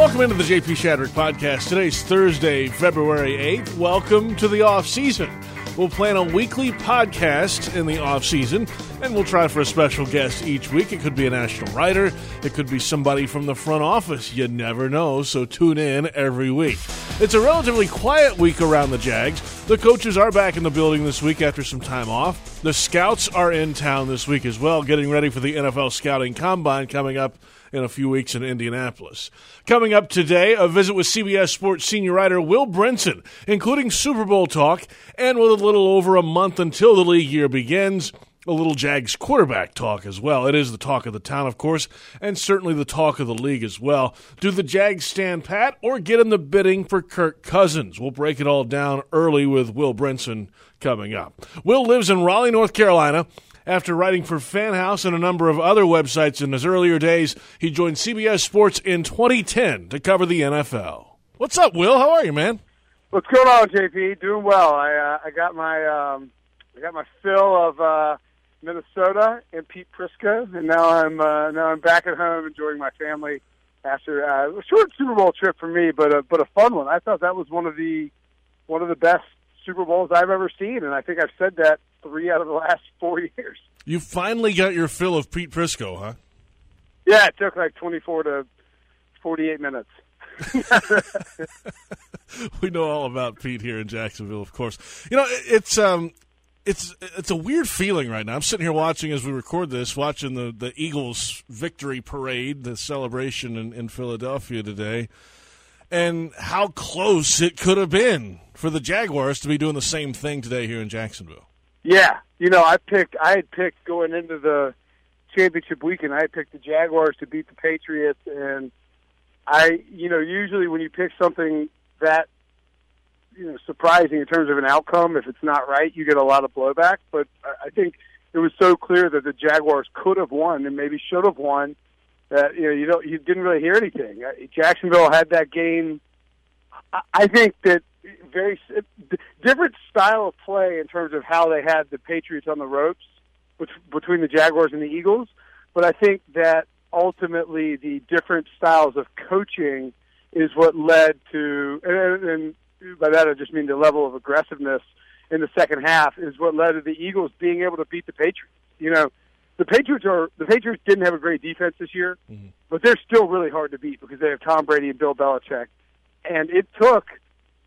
Welcome into the JP Shadrick podcast. Today's Thursday, February 8th. Welcome to the off season. We'll plan a weekly podcast in the off season, and we'll try for a special guest each week. It could be a national writer, it could be somebody from the front office. You never know, so tune in every week. It's a relatively quiet week around the Jags. The coaches are back in the building this week after some time off. The scouts are in town this week as well, getting ready for the NFL Scouting Combine coming up in a few weeks in Indianapolis. Coming up today, a visit with CBS Sports senior writer Will Brinson, including Super Bowl talk, and with a little over a month until the league year begins, a little Jags quarterback talk as well. It is the talk of the town, of course, and certainly the talk of the league as well. Do the Jags stand pat or get in the bidding for Kirk Cousins? We'll break it all down early with Will Brinson coming up. Will lives in Raleigh, North Carolina. After writing for FanHouse and a number of other websites in his earlier days, he joined CBS Sports in 2010 to cover the NFL. What's up, Will? How are you, man? What's going on, JP? Doing well. I uh, I got my um, I got my fill of uh, Minnesota and Pete Prisco, and now I'm uh, now I'm back at home enjoying my family after uh, a short Super Bowl trip for me, but a, but a fun one. I thought that was one of the one of the best Super Bowls I've ever seen, and I think I've said that three out of the last four years. You finally got your fill of Pete Prisco, huh? Yeah, it took like 24 to 48 minutes. we know all about Pete here in Jacksonville, of course. You know, it's um, it's it's a weird feeling right now. I'm sitting here watching as we record this, watching the the Eagles victory parade, the celebration in, in Philadelphia today, and how close it could have been for the Jaguars to be doing the same thing today here in Jacksonville. Yeah, you know, I picked. I had picked going into the championship weekend. I had picked the Jaguars to beat the Patriots, and I, you know, usually when you pick something that you know surprising in terms of an outcome, if it's not right, you get a lot of blowback. But I think it was so clear that the Jaguars could have won and maybe should have won that you know you don't you didn't really hear anything. Uh, Jacksonville had that game. I think that very different style of play in terms of how they had the Patriots on the ropes between the Jaguars and the Eagles. But I think that ultimately the different styles of coaching is what led to, and, and by that I just mean the level of aggressiveness in the second half is what led to the Eagles being able to beat the Patriots. You know, the Patriots are the Patriots didn't have a great defense this year, mm-hmm. but they're still really hard to beat because they have Tom Brady and Bill Belichick, and it took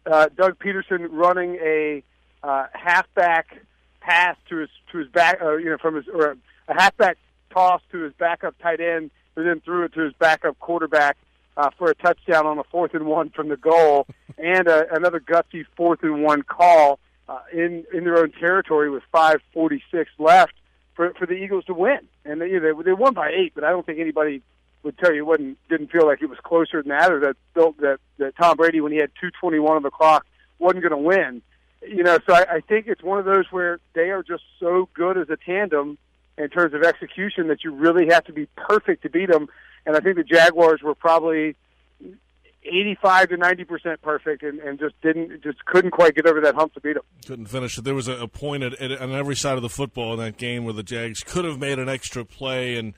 uh, Doug Pederson running a uh, halfback pass to his to his back, uh, you know, from his or a halfback toss to his backup tight end, who then threw it to his backup quarterback uh, for a touchdown on a fourth and one from the goal, and uh, another gutsy fourth and one call uh, in in their own territory with 5:46 left for for the Eagles to win, and they you know, they won by eight, but I don't think anybody would tell you wasn't didn't feel like it was closer than that, or that built that that Tom Brady when he had 2:21 on the clock wasn't going to win. You know, so I, I think it's one of those where they are just so good as a tandem in terms of execution that you really have to be perfect to beat them. And I think the Jaguars were probably 85 to 90 percent perfect, and, and just didn't, just couldn't quite get over that hump to beat them. Couldn't finish it. There was a, a point at, at, on every side of the football in that game where the Jags could have made an extra play and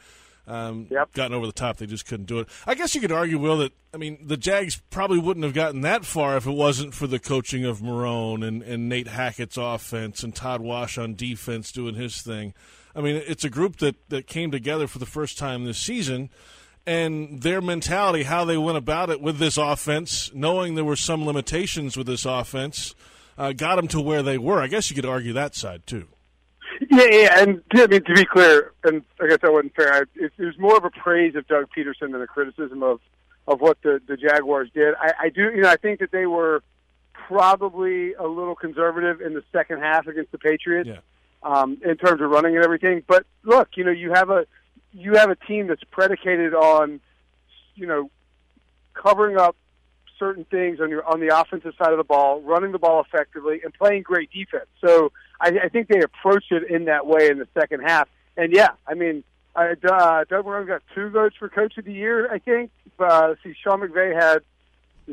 um, yep. gotten over the top. They just couldn't do it. I guess you could argue, Will, that I mean the Jags probably wouldn't have gotten that far if it wasn't for the coaching of Marrone and, and Nate Hackett's offense and Todd Wash on defense doing his thing. I mean, it's a group that, that came together for the first time this season, and their mentality, how they went about it with this offense, knowing there were some limitations with this offense, uh, got them to where they were. I guess you could argue that side too. Yeah, yeah, and I mean to be clear, and I guess that wasn't fair. I, it, it was more of a praise of Doug Pederson than a criticism of of what the the Jaguars did. I, I do, you know, I think that they were probably a little conservative in the second half against the Patriots yeah. um, in terms of running and everything. But look, you know, you have a you have a team that's predicated on you know covering up certain things on your on the offensive side of the ball, running the ball effectively, and playing great defense. So I, I think they approached it in that way in the second half. And yeah, I mean, uh, Doug Marrone got two votes for Coach of the Year. I think. Uh, let's see, Sean McVay had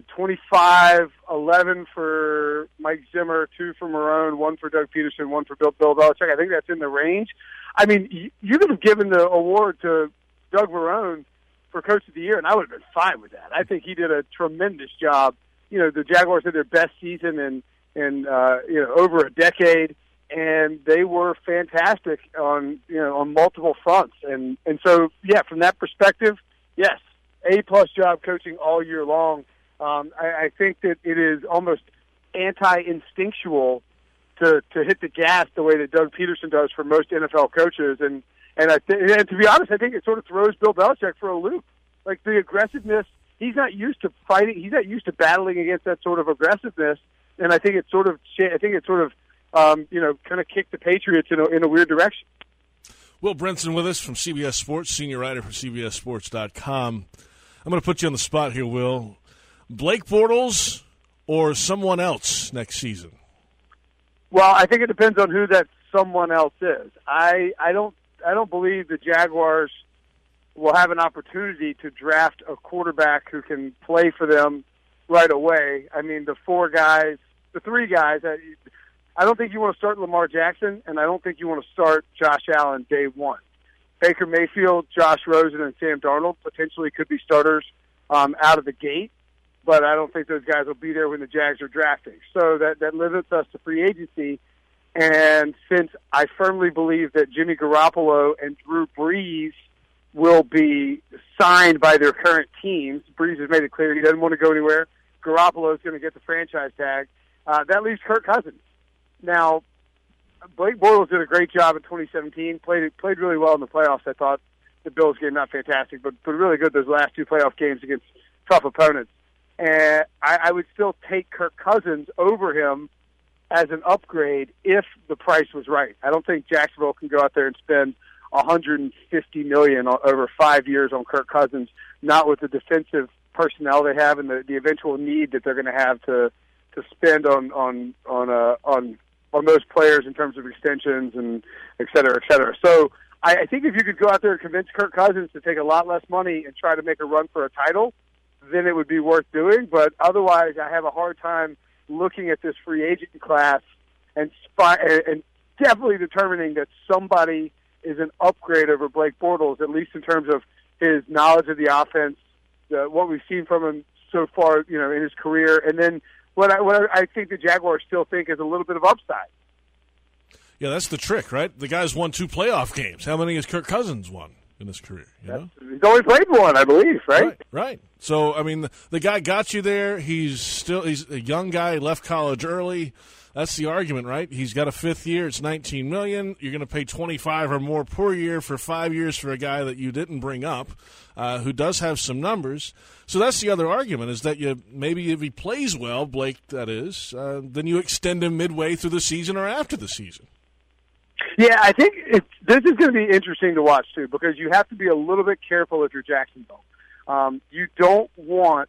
25, 11 for Mike Zimmer, two for Marrone, one for Doug Pederson, one for Bill, Bill Belichick. I think that's in the range. I mean, you, could have given the award to Doug Marrone for Coach of the Year, and I would have been fine with that. I think he did a tremendous job. You know, the Jaguars had their best season in in uh, you know over a decade, and they were fantastic on you know on multiple fronts. And and so yeah, from that perspective, yes, a plus job coaching all year long. Um, I, I think that it is almost anti-instinctual to to hit the gas the way that Doug Pederson does for most NFL coaches, and and I th- and to be honest, I think it sort of throws Bill Belichick for a loop. Like the aggressiveness, he's not used to fighting. He's not used to battling against that sort of aggressiveness, and I think it sort of I think it sort of um, you know kind of kicked the Patriots in a, in a weird direction. Will Brinson with us from CBS Sports, senior writer for CBSSports.com. I'm going to put you on the spot here, Will. Blake Bortles or someone else next season? Well, I think it depends on who that someone else is. I I don't I don't believe the Jaguars will have an opportunity to draft a quarterback who can play for them right away. I mean, the four guys, the three guys. I, I don't think you want to start Lamar Jackson, and I don't think you want to start Josh Allen day one. Baker Mayfield, Josh Rosen, and Sam Darnold potentially could be starters um, out of the gate but I don't think those guys will be there when the Jags are drafting. So that that limits us to free agency. And since I firmly believe that Jimmy Garoppolo and Drew Brees will be signed by their current teams, Brees has made it clear he doesn't want to go anywhere. Garoppolo is going to get the franchise tag. Uh, that leaves Kirk Cousins. Now, Blake Bortles did a great job in 2017. played played really well in the playoffs. I thought the Bills game not fantastic, but but really good those last two playoff games against tough opponents and I, I would still take Kirk Cousins over him as an upgrade if the price was right. I don't think Jacksonville can go out there and spend 150 million over five years on Kirk Cousins, not with the defensive personnel they have and the, the eventual need that they're going to have to to spend on on on uh, on on those players in terms of extensions and et cetera, et cetera. So I, I think if you could go out there and convince Kirk Cousins to take a lot less money and try to make a run for a title, then it would be worth doing. But otherwise, I have a hard time looking at this free agent class and spy, and definitely determining that somebody is an upgrade over Blake Bortles, at least in terms of his knowledge of the offense, uh, what we've seen from him so far, you know, in his career, and then what I, what I think the Jaguars still think is a little bit of upside. Yeah, that's the trick, right? The guy's won two playoff games. How many has Kirk Cousins won? In his career. You know? He's only played one, I believe, right? right? Right. So I mean, the, the guy got you there. He's still he's a young guy. Left college early. That's the argument, right? He's got a fifth year. It's nineteen million. You're going to pay twenty five or more per year for five years for a guy that you didn't bring up, uh, who does have some numbers. So that's the other argument: is that you maybe if he plays well, Blake, that is, uh, then you extend him midway through the season or after the season. Yeah, I think it's, this is going to be interesting to watch too because you have to be a little bit careful if you're Jacksonville. Um, you don't want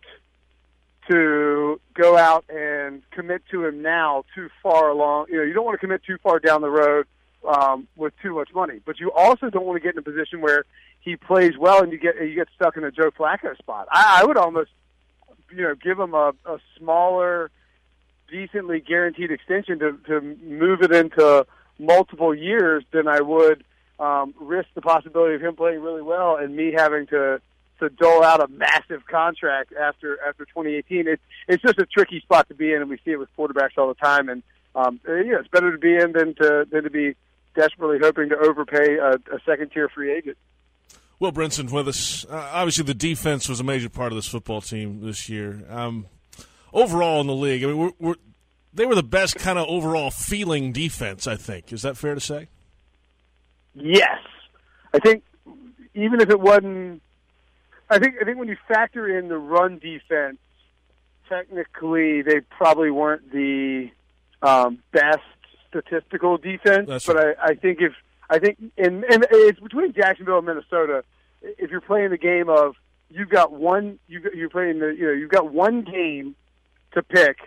to go out and commit to him now too far along. You know, you don't want to commit too far down the road um, with too much money, but you also don't want to get in a position where he plays well and you get you get stuck in a Joe Flacco spot. I, I would almost, you know, give him a, a smaller, decently guaranteed extension to to move it into multiple years than I would um, risk the possibility of him playing really well and me having to to dole out a massive contract after after 2018. It's it's just a tricky spot to be in, and we see it with quarterbacks all the time. And um, yeah, it's better to be in than to than to be desperately hoping to overpay a, a second tier free agent. Will Brinson with us. Uh, obviously, the defense was a major part of this football team this year. Um, overall in the league, I mean, we're, we're they were the best kind of overall feeling defense. I think is that fair to say? Yes, I think even if it wasn't, I think I think when you factor in the run defense, technically they probably weren't the um, best statistical defense. That's but right. I, I think if I think and and it's between Jacksonville and Minnesota. If you're playing the game of you've got one, you you're playing the you know you've got one game to pick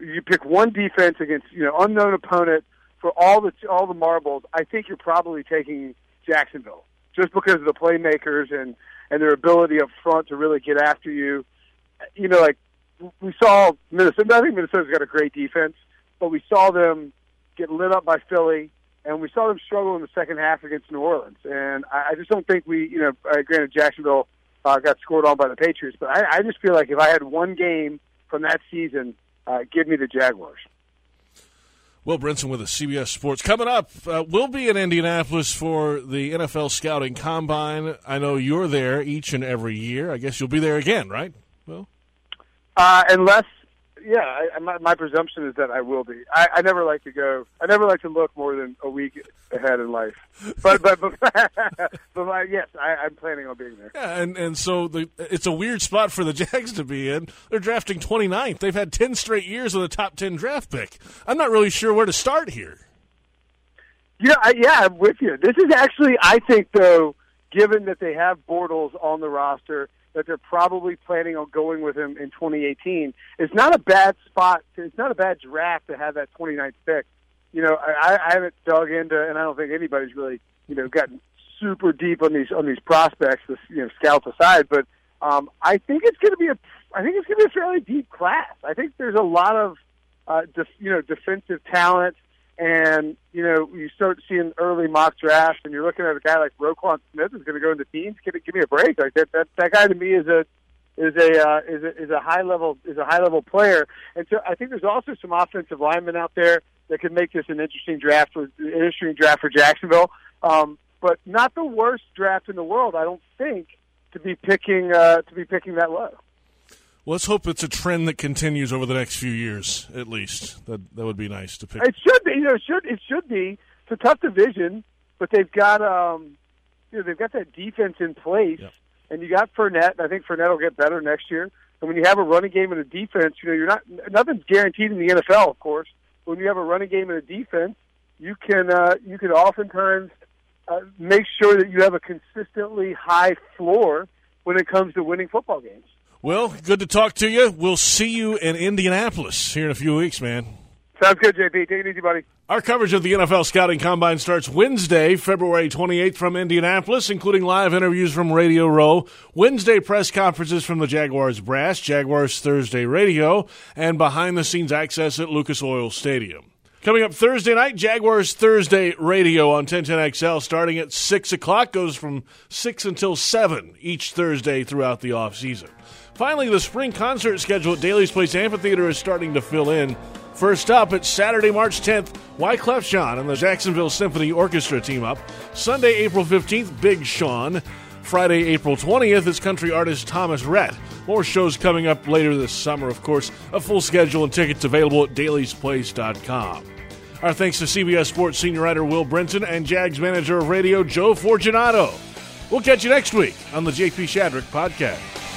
you pick one defense against you know unknown opponent for all the all the marbles, I think you're probably taking Jacksonville just because of the playmakers and and their ability up front to really get after you. You know, like we saw Minnesota. I think Minnesota's got a great defense, but we saw them get lit up by Philly, and we saw them struggle in the second half against New Orleans. And I, I just don't think we, you know, uh, granted Jacksonville uh, got scored on by the Patriots. But I, I just feel like if I had one game from that season, uh, give me the Jaguars. Will Brinson with a CBS Sports. Coming up, uh, we'll be in Indianapolis for the NFL Scouting Combine. I know you're there each and every year. I guess you'll be there again, right? Well, uh, unless yeah, I, my, my presumption is that I will be. I, I never like to go. I never like to look more than a week ahead in life. But but but, but my, yes, I, I'm planning on being there. Yeah, and and so the it's a weird spot for the Jags to be in. They're drafting 29th. They've had 10 straight years with a top 10 draft pick. I'm not really sure where to start here. Yeah, I, yeah, I'm with you. This is actually, I think, though, given that they have Bortles on the roster that they're probably planning on going with him in 2018. It's not a bad spot. It's not a bad draft to have that 29th pick. You know, I, I haven't dug into, and I don't think anybody's really, you know, gotten super deep on these on these prospects, this, you know, scouts aside. But um, I think it's going to be a, I think it's going to be a fairly deep class. I think there's a lot of, uh, def, you know, defensive talent and, you know, you start seeing early mock drafts and you're looking at a guy like Roquan Smith who's going to go into teams. Give, give me a break. Like that, that, that guy to me is a, is a, uh, is a, is a high level, is a high level player. And so I think there's also some offensive linemen out there that could make this an interesting draft for, an interesting draft for Jacksonville. Um, but not the worst draft in the world, I don't think, to be picking, uh, to be picking that low. Let's hope it's a trend that continues over the next few years, at least. That that would be nice to pick. It should be. You know, it should it should be. It's a tough division, but they've got um, you know, they've got that defense in place, yep. and you got Fournette. And I think Fournette will get better next year. And when you have a running game and a defense, you know, you're not nothing's guaranteed in the NFL, of course. But when you have a running game and a defense, you can uh, you can oftentimes uh, make sure that you have a consistently high floor when it comes to winning football games. Well, good to talk to you. We'll see you in Indianapolis here in a few weeks, man. Sounds good, JP. Take it easy, buddy. Our coverage of the NFL Scouting Combine starts Wednesday, February 28th from Indianapolis, including live interviews from Radio Row, Wednesday press conferences from the Jaguars brass, Jaguars Thursday radio, and behind the scenes access at Lucas Oil Stadium. Coming up Thursday night, Jaguars Thursday radio on 1010XL starting at 6 o'clock, goes from 6 until 7 each Thursday throughout the off season. Finally, the spring concert schedule at Daily's Place Amphitheater is starting to fill in. First up, it's Saturday, March 10th, Wyclef Jean and the Jacksonville Symphony Orchestra team up. Sunday, April 15th, Big Sean. Friday, April 20th, is country artist Thomas Rhett. More shows coming up later this summer, of course. A full schedule and tickets available at dailysplace.com. Our thanks to CBS Sports senior writer Will Brinson and Jags manager of radio Joe Fortunato. We'll catch you next week on the JP Shadrick Podcast.